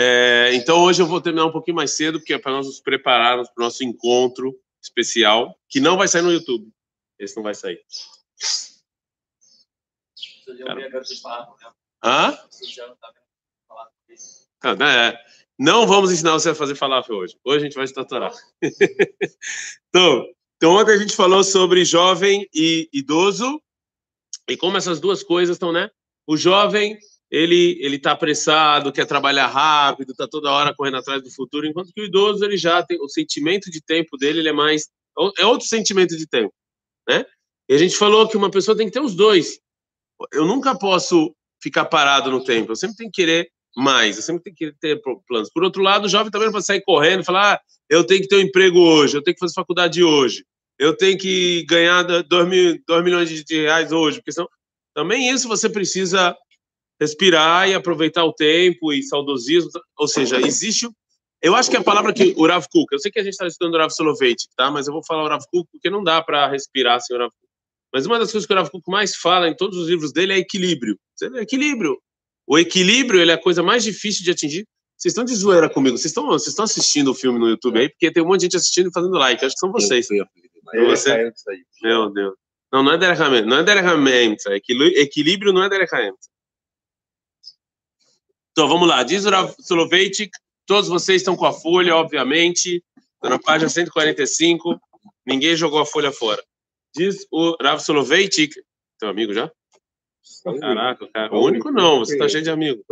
É, então hoje eu vou terminar um pouquinho mais cedo, porque é para nós nos prepararmos para o nosso encontro especial, que não vai sair no YouTube. Esse não vai sair. Hã? Ah, é. Não vamos ensinar você a fazer falafel hoje. Hoje a gente vai se tatuar. então, então, ontem a gente falou sobre jovem e idoso, e como essas duas coisas estão, né? O jovem, ele ele está apressado, quer trabalhar rápido, está toda hora correndo atrás do futuro, enquanto que o idoso, ele já tem, o sentimento de tempo dele, ele é mais, é outro sentimento de tempo, né? E a gente falou que uma pessoa tem que ter os dois. Eu nunca posso ficar parado no tempo, eu sempre tenho que querer mais, eu sempre tenho que ter planos. Por outro lado, o jovem também não pode sair correndo e falar, ah, eu tenho que ter um emprego hoje, eu tenho que fazer faculdade hoje, eu tenho que ganhar 2 mil, milhões de reais hoje, porque senão... Também isso você precisa respirar e aproveitar o tempo e saudosismo, ou seja, existe... Eu acho que a palavra que o Rav Kuk, eu sei que a gente está estudando o Rav Soloveitch, tá? Mas eu vou falar o Rav Kuk porque não dá para respirar sem o Rav Kuk. Mas uma das coisas que o Rav Kuk mais fala em todos os livros dele é equilíbrio. Equilíbrio. O equilíbrio ele é a coisa mais difícil de atingir. Vocês estão de zoeira comigo? Vocês estão, vocês estão assistindo o filme no YouTube aí? Porque tem um monte de gente assistindo e fazendo like. Acho que são vocês. Eu, eu, você... Meu Deus. Não, não é Derek. Não é Derek Hamed. Equilíbrio não é Derek Hamed. Então, vamos lá. Diz o Rav Soloveitch, todos vocês estão com a folha, obviamente. Na página 145. Ninguém jogou a folha fora. Diz o Rav Soloveitch, teu amigo já? Caraca, cara. O único não, você está cheio de amigos.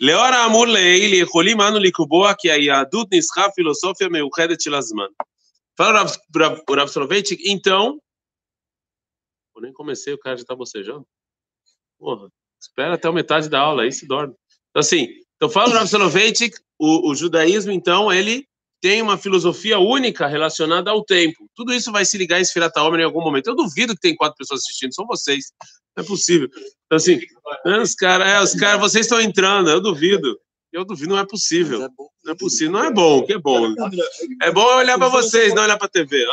לאור האמור לעיל, יכולים אנו לקבוע כי היהדות ניסחה פילוסופיה מיוחדת של הזמן. Fala o Rav Soloveitch, então... Eu nem comecei, o cara já está bocejando. Porra, espera até a metade da aula, aí se dorme. Então, assim, então fala o Rav Soloveitch, o, o judaísmo, então, ele tem uma filosofia única relacionada ao tempo. Tudo isso vai se ligar em Esfirata Homem em algum momento. Eu duvido que tem quatro pessoas assistindo, são vocês. Não é possível. Então, assim, né, os caras, é, os caras, vocês estão entrando, eu duvido. Eu duvido, não é possível. Não é possível, não é bom, que é bom. É bom olhar para vocês, não olhar para a TV.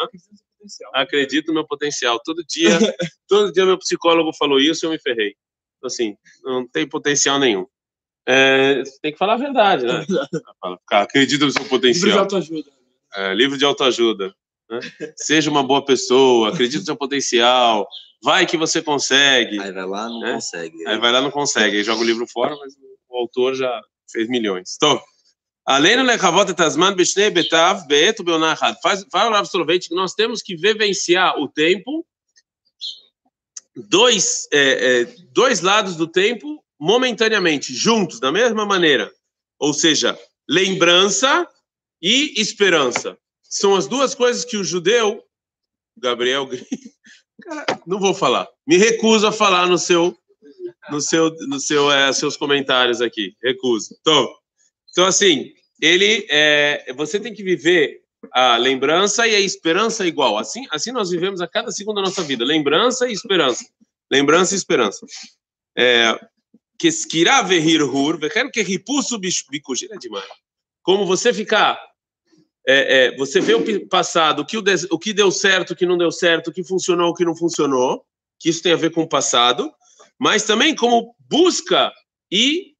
Acredito no meu potencial. Todo dia, todo dia meu psicólogo falou isso e eu me ferrei. Então, assim, não tem potencial nenhum é, tem que falar a verdade, né? Acredita no seu potencial. Livro de autoajuda. É, livro de autoajuda. Né? Seja uma boa pessoa, Acredita no seu potencial, vai que você consegue. Aí vai lá, não né? consegue. Aí vai lá, não consegue. Aí joga o livro fora, mas o autor já fez milhões. Então, Além do Cavota Tasman, Bishnei Betav, Beeto Belnachad. Fala lá absorvente que nós temos que vivenciar o tempo, dois, é, é, dois lados do tempo momentaneamente, juntos, da mesma maneira. Ou seja, lembrança e esperança. São as duas coisas que o judeu, Gabriel, cara, não vou falar. Me recuso a falar no seu, no seu, no seu, é, seus comentários aqui. Recuso. Então, então assim, ele, é, você tem que viver a lembrança e a esperança igual. Assim, assim nós vivemos a cada segundo da nossa vida. Lembrança e esperança. Lembrança e esperança. É, que esquirá verhirhur, vechen que ripusso bikushir é demais. Como você ficar, é, é, você vê o passado, o que, o que deu certo, o que não deu certo, o que funcionou, o que não funcionou, que isso tem a ver com o passado, mas também como busca e,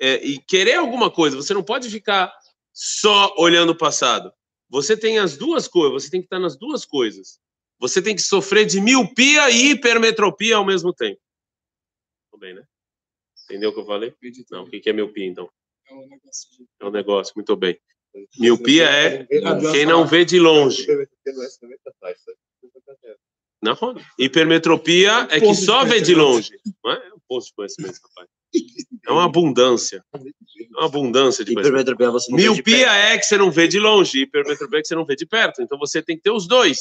é, e querer alguma coisa. Você não pode ficar só olhando o passado. Você tem as duas coisas, você tem que estar nas duas coisas. Você tem que sofrer de miopia e hipermetropia ao mesmo tempo. Tudo bem, né? Entendeu o que eu falei? Não, o que é miopia, então? É um negócio. É um negócio, muito bem. Miopia é quem não vê de longe. Não, hipermetropia é que só vê de longe. Não é? é um posto de conhecimento, rapaz. É uma abundância. É uma abundância de hipermetropia você Miopia é que você não vê de longe, hipermetropia é que você não vê de perto. Então você tem que ter os dois.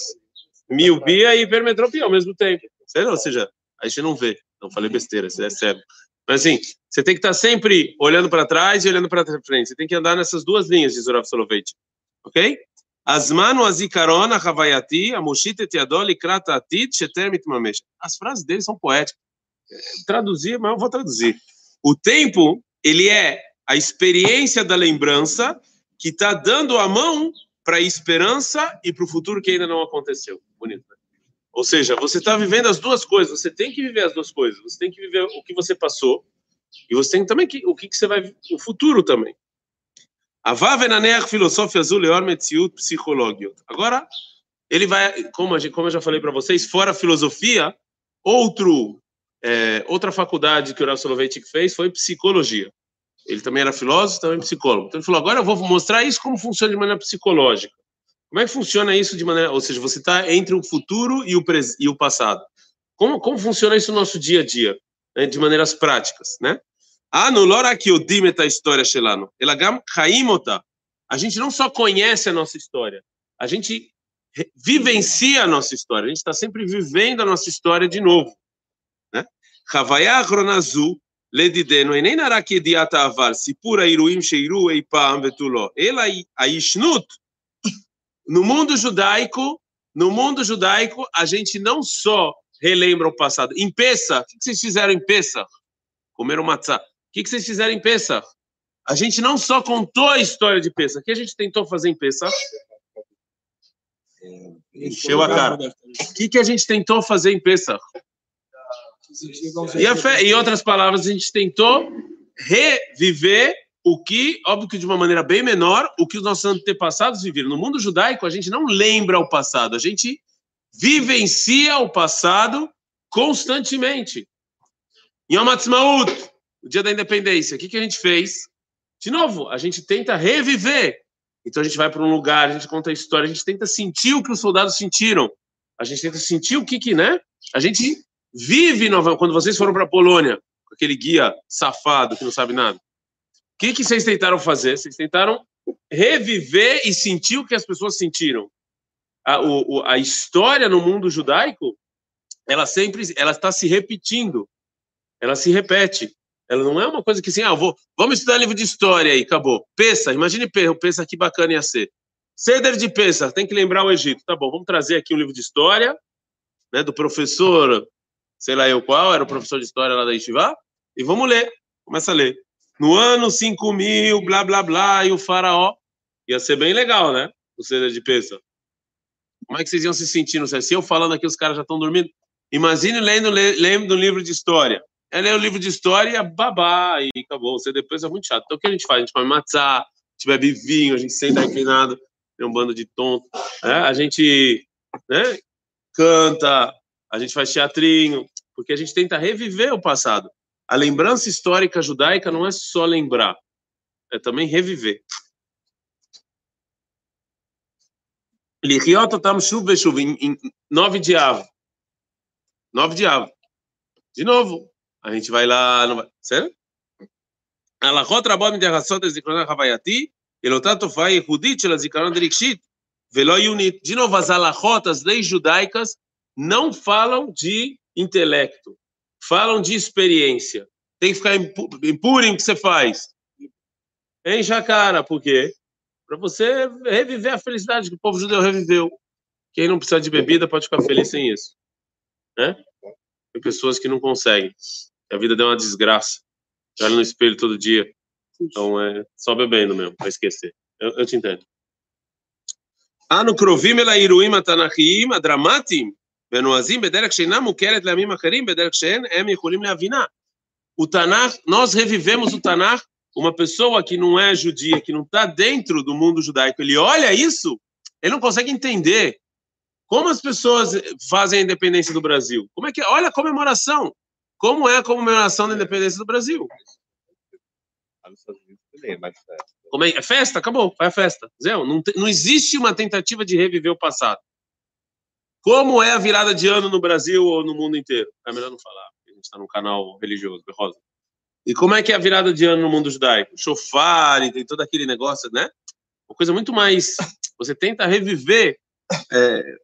Miopia e hipermetropia ao mesmo tempo. Ou seja, aí você não vê. Não falei besteira, isso é sério. Mas assim, você tem que estar sempre olhando para trás e olhando para frente. Você tem que andar nessas duas linhas, diz o Rav Soloveitch. Ok? Azmanu azikaron havayati amushit et yadol likrat atid sheter. As frases dele são poéticas. Traduzir, mas eu vou traduzir. O tempo, ele é a experiência da lembrança que está dando a mão para a esperança e para o futuro que ainda não aconteceu. Bonito, né? Ou seja, você está vivendo as duas coisas. Você tem que viver as duas coisas. Você tem que viver o que você passou e você tem também que, o que, que você vai o futuro também. Avavenaneach filosofia azul leor metziut psicológico. Agora, ele vai, como, como eu já falei para vocês, fora filosofia, outro, é, outra faculdade que o Rav Soloveitchik fez foi psicologia. Ele também era filósofo, também psicólogo. Então ele falou, agora eu vou mostrar isso como funciona de maneira psicológica. Como é que funciona isso de maneira, ou seja, você está entre o futuro e o, e o passado. Como, como funciona isso no nosso dia a dia, né, de maneiras práticas, né? אנו לא רק יודעים את ההיסטוריה שלנו, אלא גם חיים אותה. A gente não só conhece a nossa história, a gente vivencia a nossa história, a gente está sempre vivendo a nossa história de novo. חוויה האחרונה זו, לדידנו, איננה רק ידיעת העבר, סיפור האירועים שאירעו אי פעם ותו לא, אלא הישנות. no mundo judaico, no mundo judaico, a gente não só relembra o passado. Em Pesach, o que vocês fizeram em Pesach? Comeram matzah. O que, vocês fizeram em Pesach? A gente não só contou a história de Pesach, o que a gente tentou fazer em Pesach? Encheu a cara. O que, que a gente tentou fazer em Pesach? E a em outras palavras, a gente tentou reviver o que, óbvio que de uma maneira bem menor, o que os nossos antepassados viveram. No mundo judaico, a gente não lembra o passado, a gente vivencia o passado constantemente. Yom Ha'atzmaut, o dia da independência, o que, que a gente fez? De novo, a gente tenta reviver. Então a gente vai para um lugar, a gente conta a história, a gente tenta sentir o que os soldados sentiram. A gente tenta sentir o que que, né? A gente vive nova. Quando vocês foram para a Polônia, com aquele guia safado que não sabe nada, que que vocês tentaram fazer? Vocês tentaram reviver e sentir o que as pessoas sentiram. A, o, a história no mundo judaico, ela sempre, ela está se repetindo. Ela se repete. Ela não é uma coisa que assim, ah, vou, vamos estudar livro de história aí, acabou. Pensa, imagine pensa que bacana ia ser. Ceder de pensa, tem que lembrar o Egito. Tá bom, vamos trazer aqui um livro de história, né, do professor, sei lá eu qual, era o professor de história lá da Yeshiva, e vamos ler. Começa a ler. No ano 5000, blá, blá, blá, e o faraó. Ia ser bem legal, né? O Ceder de pensa. Como é que vocês iam se sentindo? Se eu falando aqui, os caras já estão dormindo. Imagine lendo, lendo um livro de história é o livro de história, babá, e acabou. Você depois é muito chato. Então o que a gente faz? A gente come matzá, a gente bebe vinho, a gente senta inclinado, tem um bando de tonto. Né? A gente né, canta, a gente faz teatrinho, porque a gente tenta reviver o passado. A lembrança histórica judaica não é só lembrar, é também reviver. Lihiot otam shuv veshuv, em 9 de Av. 9 de Av. De novo, a gente vai lá, não vai, certo? הלכות רבות מתייחסות לזיכרון החווייתי, אל אותה תופעה ייחודית של הזיכרון הרגשית, ולא עיונית. De novo, as alahot, as leis judaicas, não falam de intelecto, falam de experiência. Tem que ficar impuro em que você faz. Enche a cara, por quê? Para você reviver a felicidade que o povo judeu reviveu. Quem não precisa de bebida pode ficar feliz sem isso. Né? Tem pessoas que não conseguem. A vida deu uma desgraça. Tá Olha no espelho todo dia. Então é só bebendo mesmo, para esquecer. Eu, eu te entendo. Ah, anu krovim ela iruim atanachim adramatim ונועזים בדרך שאינה מוכרת לעמים אחרים, בדרך שאין הם יכולים להבינה. O Tanakh, nós revivemos o Tanakh, uma pessoa que não é judia, que não está dentro do mundo judaico, ele olha isso, ele não consegue entender como as pessoas fazem a independência do Brasil. Como é que olha a comemoração? Como é a comemoração da independência do Brasil? Como é? é festa? Acabou, vai a festa. Zé, não, não existe uma tentativa de reviver o passado. Como é a virada de ano no Brasil ou no mundo inteiro? É melhor não falar, porque a gente está num canal religioso, Rosa. E como é que é a virada de ano no mundo judaico? Chofar, tem todo aquele negócio, né? Uma coisa muito mais. Você tenta reviver. É,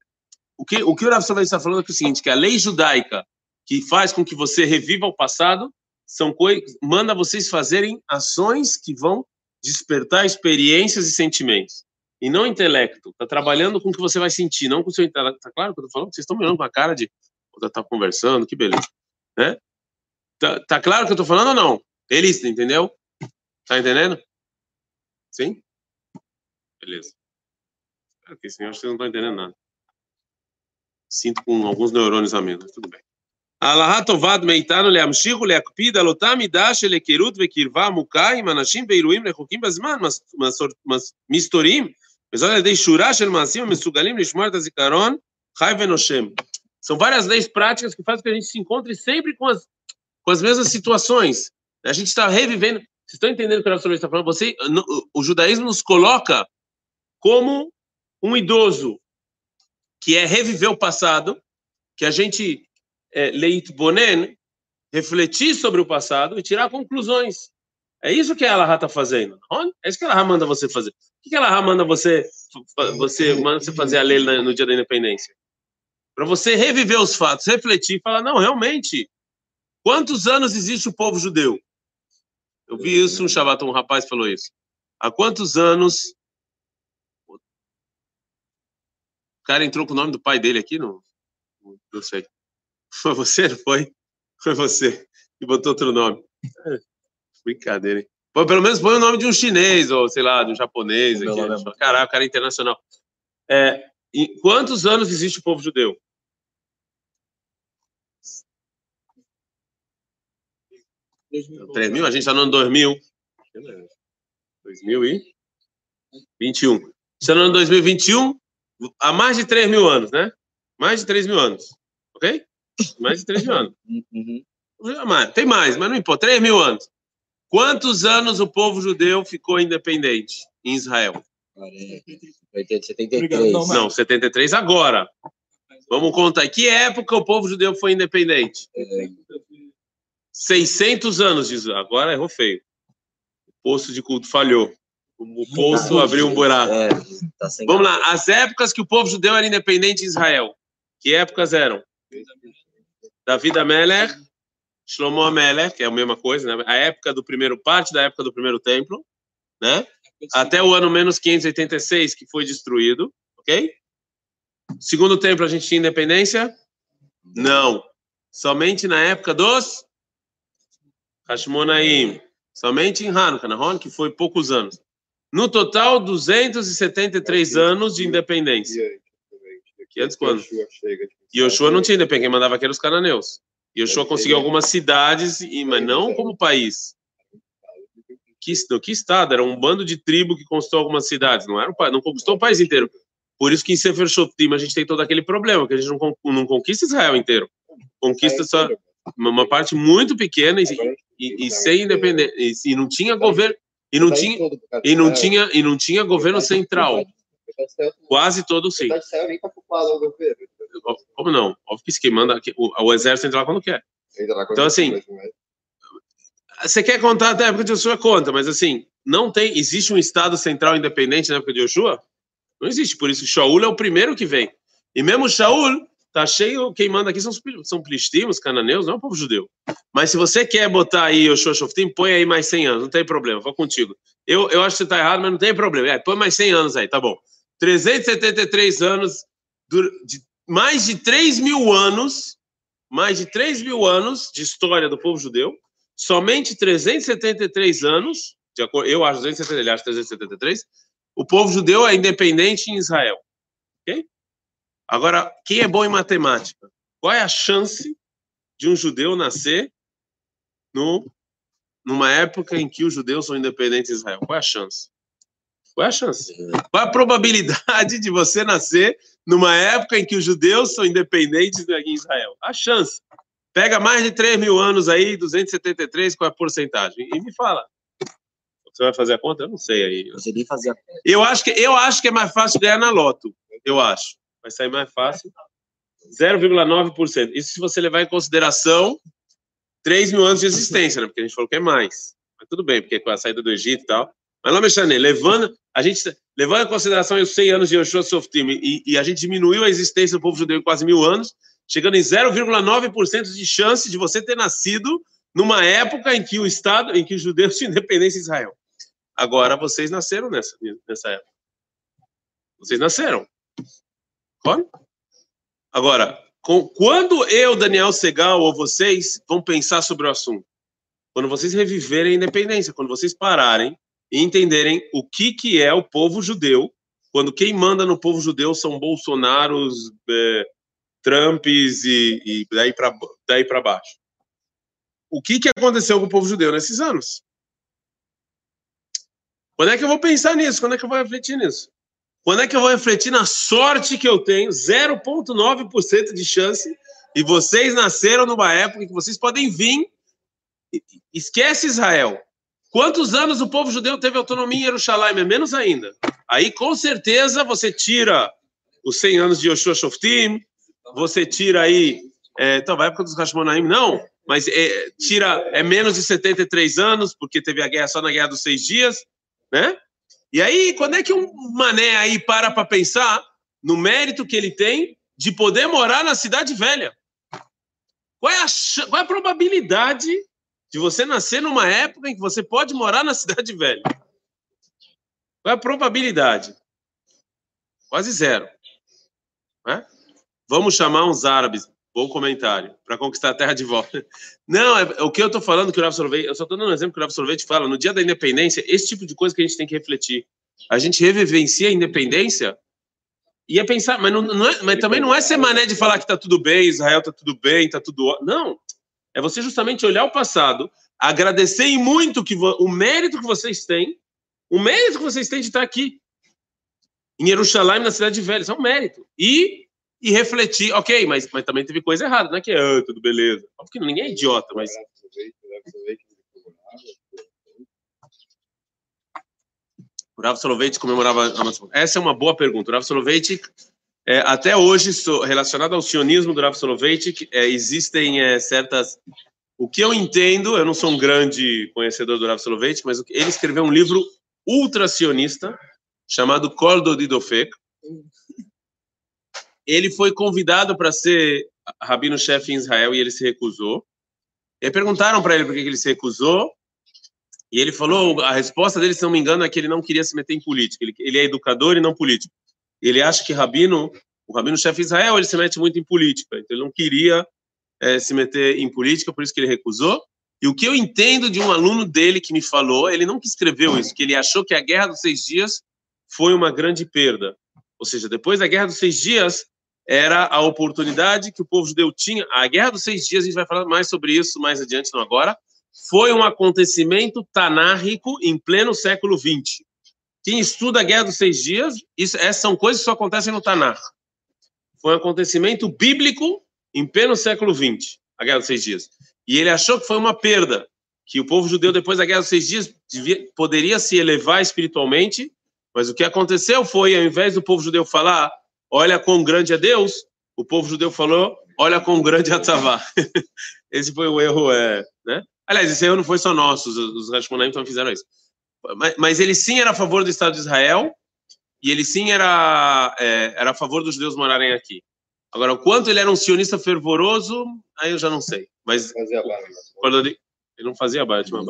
o que o, que o Rav está falando é, é o seguinte: que a lei judaica que faz com que você reviva o passado, são coisas, manda vocês fazerem ações que vão despertar experiências e sentimentos E não intelecto. Está trabalhando com o que você vai sentir, não com o seu intelecto. Tá claro que eu tô falando? Vocês estão me olhando com a cara de tá conversando, que beleza. Né? Tá, tá claro que eu tô falando ou não? Eles, entendeu? Tá entendendo? Sim? Beleza. Aqui, senhor, vocês não estão entendendo nada. Sinto com alguns neurônios a menos, tudo bem. ההלכה תובעת מאיתנו להמשיך ולהקפיד על אותה מידה של היכרות וקרבה עמוקה עם אנשים ואירועים רחוקים בזמן, מסתוריים, וזאת על ידי שורה של מעשים המסוגלים לשמור את הזיכרון חי ונושם. São várias leis práticas que fazem com que a gente se encontre sempre com as, com as mesmas situações. A gente está revivendo. Vocês estão entendendo o que o Rafa está falando? Você, o judaísmo nos coloca como um idoso que é reviver o passado, que a gente é, leit bonen, refletir sobre o passado e tirar conclusões. É isso que a Alaha está fazendo. É isso que a Alaha manda você fazer. O que a Alaha manda você, você, manda você fazer a lei no dia da independência? Para você reviver os fatos, refletir e falar, não, realmente, quantos anos existe o povo judeu? Eu vi isso um Shabbat, um rapaz falou isso. Há quantos anos... O cara entrou com o nome do pai dele aqui, não, não sei. Foi você, foi? Foi você que botou outro nome. Brincadeira, hein? Pô, pelo menos põe o nome de um chinês, ou sei lá, de um japonês. Aqui. Caraca, o cara é internacional. É, quantos anos existe o povo judeu? Três mil? A gente está no ano 2000. 2021. Está no ano 2021, há mais de 3 mil anos, né? Mais de 3 mil anos. Ok? Mais de 3 mil anos. Uhum. Tem mais, mas não importa. 3 mil anos. Quantos anos o povo judeu ficou independente em Israel? 73. Não, 73 agora. Vamos contar. Que época o povo judeu foi independente? 600 anos, diz. Agora errou feio. O poço de culto falhou. O poço abriu um buraco. É, tá Vamos lá. As épocas que o povo judeu era independente em Israel. Que épocas eram? David Ameler, Shlomo Ameler, que é a mesma coisa, né? A época do primeiro parte da época do primeiro templo, né? Até o ano menos 586 que foi destruído, ok? Segundo templo a gente tinha independência? Não. Somente na época dos Hashmonaim. Somente em Hanukkah, né? que foi poucos anos. No total, 273 anos de independência. Que antes quando? Yoshua não tinha independência, quem mandava aqui eram os cananeus. Yoshua conseguiu algumas cidades, mas não como país. Que, que estado? Era um bando de tribo que conquistou algumas cidades, não, era um, não conquistou o país inteiro. Por isso que em Sefer Shoftim a gente tem todo aquele problema, que a gente não, não conquista Israel inteiro. Conquista só uma parte muito pequena e, e, e sem independência. E, e não tinha governo. E não tinha, e não tinha, e não tinha governo central. Quase todo sim. Como não? Óbvio que quem manda, o, o exército entra lá quando quer. Então, assim, você quer contar até a época de Joshua, conta, mas assim, não tem, existe um Estado central independente na época de Joshua? Não existe, por isso Shaul é o primeiro que vem. E mesmo Shaul, tá cheio, quem manda aqui são, são os cananeus, não é o povo judeu. Mas se você quer botar aí Yoshua Shoftim, põe aí mais 100 anos, não tem problema, vou contigo. Eu, eu acho que você tá errado, mas não tem problema. É, põe mais 100 anos aí, tá bom. 373 anos, de mais de 3 mil anos, mais de 3 mil anos de história do povo judeu, somente 373 anos, de acordo, eu acho 273, ele acha 373, o povo judeu é independente em Israel. Ok? Agora, quem é bom em matemática? Qual é a chance de um judeu nascer no, numa época em que os judeus são independentes em Israel? Qual é a chance? Qual é a chance? Qual é a probabilidade de você nascer numa época em que os judeus são independentes em Israel? A chance. Pega mais de 3 mil anos aí, 273, qual é a porcentagem? E me fala. Você vai fazer a conta? Eu não sei aí. Você nem fazia Eu acho que eu acho que é mais fácil ganhar na loto. Eu acho. Vai sair mais fácil. 0,9%. Isso se você levar em consideração 3 mil anos de existência, né? Porque a gente falou que é mais. Mas tudo bem, porque com a saída do Egito e tal. Mas não mexendo levando, a gente, levando em consideração os 100 anos de Yoshua Softim e, e a gente diminuiu a existência do povo judeu em quase mil anos, chegando em 0,9% de chance de você ter nascido numa época em que o Estado, em que os judeus tinham independência em Israel. Agora vocês nasceram nessa, nessa época. Vocês nasceram. Claro? Agora, com, quando eu, Daniel Segal, ou vocês vão pensar sobre o assunto? Quando vocês reviverem a independência, quando vocês pararem e entenderem o que, que é o povo judeu, quando quem manda no povo judeu são bolsonaros, é, Trumps e, e daí para daí baixo. O que, que aconteceu com o povo judeu nesses anos? Quando é que eu vou pensar nisso? Quando é que eu vou refletir nisso? Quando é que eu vou refletir na sorte que eu tenho, 0,9% de chance, e vocês nasceram numa época que vocês podem vir. Esquece Israel. Quantos anos o povo judeu teve autonomia em Jerusalém? É menos ainda. Aí, com certeza, você tira os 100 anos de Yoshua Shoftim, você tira aí, é, então, vai época dos Hashmonaim, não, mas é, tira, é menos de 73 anos, porque teve a guerra só na Guerra dos Seis Dias, né? E aí, quando é que um mané aí para para pensar no mérito que ele tem de poder morar na cidade velha? Qual é, a, qual é a probabilidade de você nascer numa época em que você pode morar na cidade velha? Qual é a probabilidade? Quase zero. Né? Vamos chamar uns árabes, bom comentário, para conquistar a terra de volta. Não, é, o que eu estou falando que o Rav Sorvete, eu só estou dando um exemplo que o Rav Sorvete fala, no dia da independência, esse tipo de coisa que a gente tem que refletir. A gente revivencia a independência e é pensar, mas, não, não é, mas também não é ser mané de falar que está tudo bem, Israel está tudo bem, está tudo. Não. É você justamente olhar o passado, agradecer e muito que o mérito que vocês têm, o mérito que vocês têm de estar aqui em Jerusalém, na cidade velha, isso é um mérito. E, e refletir, ok, mas, mas também teve coisa errada, não é que é ah, tudo beleza. Óbvio que ninguém é idiota, mas. O Rav Soloveitch comemorava Essa é uma boa pergunta. O Rav Soloveitch, é, até hoje, relacionado ao sionismo do Rav Soloveitch, é, existem é, certas... O que eu entendo, eu não sou um grande conhecedor do Rav Soloveitch, mas ele escreveu um livro ultra-sionista chamado Kol Didofek. Ele foi convidado para ser rabino-chefe em Israel e ele se recusou. E perguntaram para ele por que ele se recusou. E ele falou, a resposta dele, se não me engano, é que ele não queria se meter em política. Ele, ele é educador e não político. Ele acha que rabino, o rabino-chefe Israel, ele se mete muito em política. Então ele não queria é, se meter em política, por isso que ele recusou. E o que eu entendo de um aluno dele que me falou, ele não escreveu isso, que ele achou que a Guerra dos Seis Dias foi uma grande perda. Ou seja, depois da Guerra dos Seis Dias, era a oportunidade que o povo judeu tinha. A Guerra dos Seis Dias, a gente vai falar mais sobre isso mais adiante, não agora, foi um acontecimento tanárrico em pleno século XX. Quem estuda a Guerra dos Seis Dias, isso, essas são coisas que só acontecem no Tanar. Foi um acontecimento bíblico em pleno século XX, a Guerra dos Seis Dias. E ele achou que foi uma perda, que o povo judeu, depois da Guerra dos Seis Dias, devia, poderia se elevar espiritualmente, mas o que aconteceu foi, ao invés do povo judeu falar, olha quão grande é Deus, o povo judeu falou, olha quão grande é Atzavá. Esse foi o erro, é, né? Aliás, esse erro não foi só nosso, os, os Hashmonaim também fizeram isso. Mas, mas, ele sim era a favor do Estado de Israel e ele sim era, é, era a favor dos judeus morarem aqui. Agora, o quanto ele era um sionista fervoroso, aí eu já não sei. Mas quando ele, ele não fazia Batman.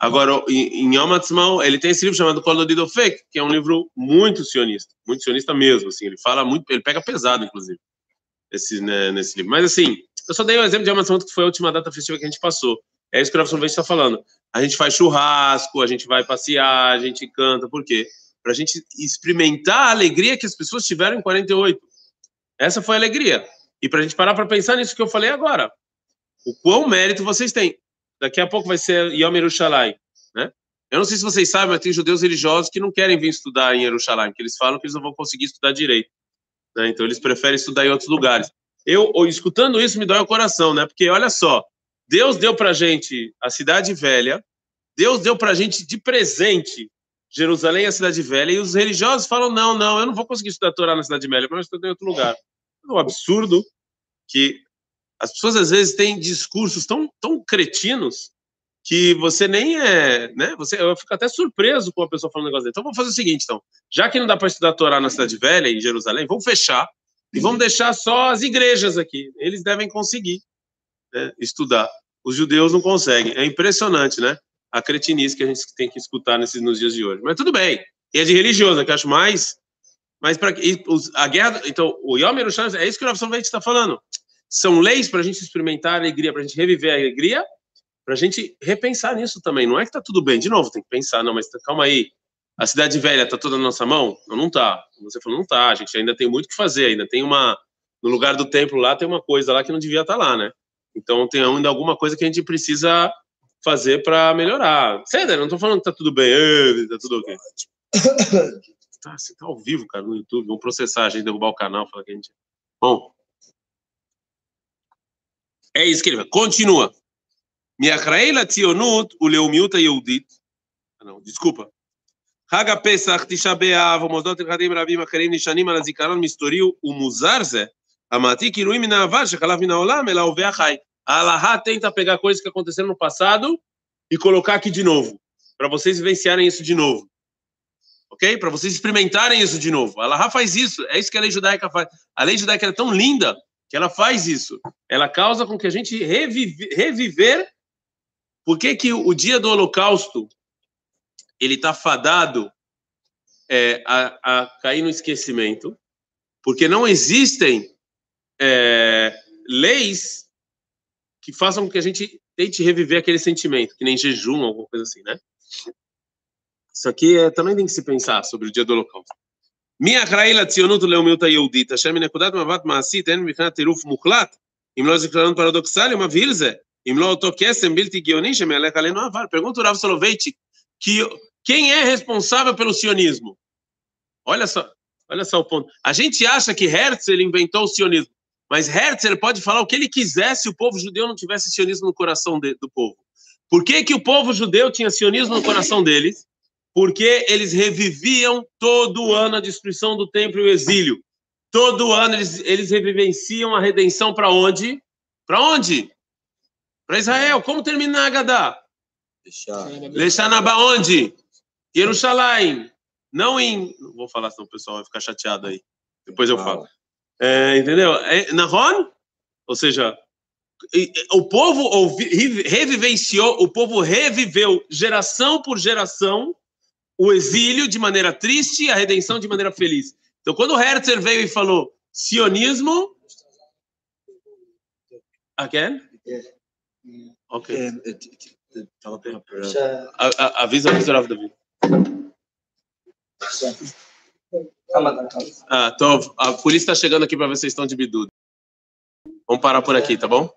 Agora, em, Yom Ha'atzmaut, ele tem esse livro chamado Kolodido Fake, que é um livro muito sionista, muito sionista mesmo. Assim, ele fala muito, ele pega pesado, inclusive, esse, né, nesse livro. Mas assim, eu só dei um exemplo de Yom Ha'atzmaut, que foi a última data festiva que a gente passou. É isso que o Rafa está falando. A gente faz churrasco, a gente vai passear, a gente canta. Por quê? Para a gente experimentar a alegria que as pessoas tiveram em 48. Essa foi a alegria. E para a gente parar para pensar nisso que eu falei agora. O quão mérito vocês têm. Daqui a pouco vai ser Yom Yerushalayim, né? Eu não sei se vocês sabem, mas tem judeus religiosos que não querem vir estudar em Jerusalém, que eles falam que eles não vão conseguir estudar direito. Né? Então eles preferem estudar em outros lugares. Eu, escutando isso, me dói o coração, né? Porque olha só, Deus deu para gente a cidade velha, Deus deu para gente de presente Jerusalém e a cidade velha, e os religiosos falam: não, não, eu não vou conseguir estudar Torá na cidade velha, mas eu estudar em outro lugar. É um absurdo que as pessoas às vezes têm discursos tão, tão cretinos que você nem é, né? Você, eu fico até surpreso com a pessoa falando um negócio dele. Então vamos fazer o seguinte, então, já que não dá para estudar Torá na cidade velha em Jerusalém, vamos fechar e vamos deixar só as igrejas aqui. Eles devem conseguir né, estudar. Os judeus não conseguem. É impressionante, né? A cretinice que a gente tem que escutar nesses, nos dias de hoje. Mas tudo bem. E é de religioso, né, que eu acho mais. Mas para a guerra. Então, o Yom Yerushalayim, é isso que o Rav está falando. São leis para a gente experimentar a alegria, para a gente reviver a alegria, para a gente repensar nisso também. Não é que está tudo bem. De novo, tem que pensar, não, mas calma aí. A cidade velha está toda na nossa mão? Não, não está. Você falou, não está. A gente ainda tem muito que fazer, ainda tem uma no lugar do templo lá tem uma coisa lá que não devia estar lá, né? Então tem ainda alguma coisa que a gente precisa fazer para melhorar. Sério, não estou falando que tá tudo bem, tá tudo ok. Tá, você tá ao vivo, cara, no YouTube, vamos processar a gente, derrubar o canal, falar que a gente... Bom, é isso que ele vai. Continua. מאחראי לציונות ולאומיות היהודית, לא, desculpa, חג הפסח, תשעה באב ומוסדות הלכתיים רבים אחרים נשענים על הזיכרון מסתורי ומוזר זה, המעתיק עילויים מן העבר שחלף מן העולם אל ההווה החי. A Alaha tenta pegar coisas que aconteceram no passado e colocar aqui de novo, para vocês vivenciarem isso de novo. Ok? Para vocês experimentarem isso de novo. A Alaha faz isso, é isso que a lei judaica faz. A lei judaica é tão linda que ela faz isso. Ela causa com que a gente revive, reviver. Por que, que o dia do Holocausto ele está fadado é, a, a, cair no esquecimento? Porque não existem é, leis que façam com que a gente tente reviver aquele sentimento, que nem jejum, alguma coisa assim, né? Isso aqui é, também tem que se pensar sobre o dia do Holocausto. מי אחראי לציונות ולאומיות היהודית, אשר מנקודת מבט מעשית אין מבחינת טירוף מוחלט, אם לא זיכרון פרדוקסלי הוא מבהיל זה, אם לא אותו קסם בלתי הגיוני שמהלך עלינו העבר. Pergunta o Rav Soloveitchik que quem é responsável pelo sionismo? Olha só, olha só o ponto. A gente acha que Herzl inventou o sionismo, mas Herzl pode falar o que ele quiser se o povo judeu não tivesse sionismo no coração de, do povo. Por que, que o povo judeu tinha sionismo no coração deles? porque eles reviviam todo ano a destruição do templo e o exílio. Todo ano eles, eles revivenciam a redenção para onde? Para onde? Para Israel. Como termina a Agadá? Lechanabá onde? Jerusalém. Não em... Não vou falar, senão o pessoal vai ficar chateado aí. Depois eu falo. É, entendeu? É, Nahon? Ou seja, o povo revivenciou, o povo reviveu geração por geração o exílio de maneira triste e a redenção de maneira feliz. Então, quando Herzl veio e falou sionismo. Again? Ok. Avisa o David. Ah, tô, a polícia está chegando aqui para ver se vocês estão de bidudo. Vamos parar por aqui, tá bom?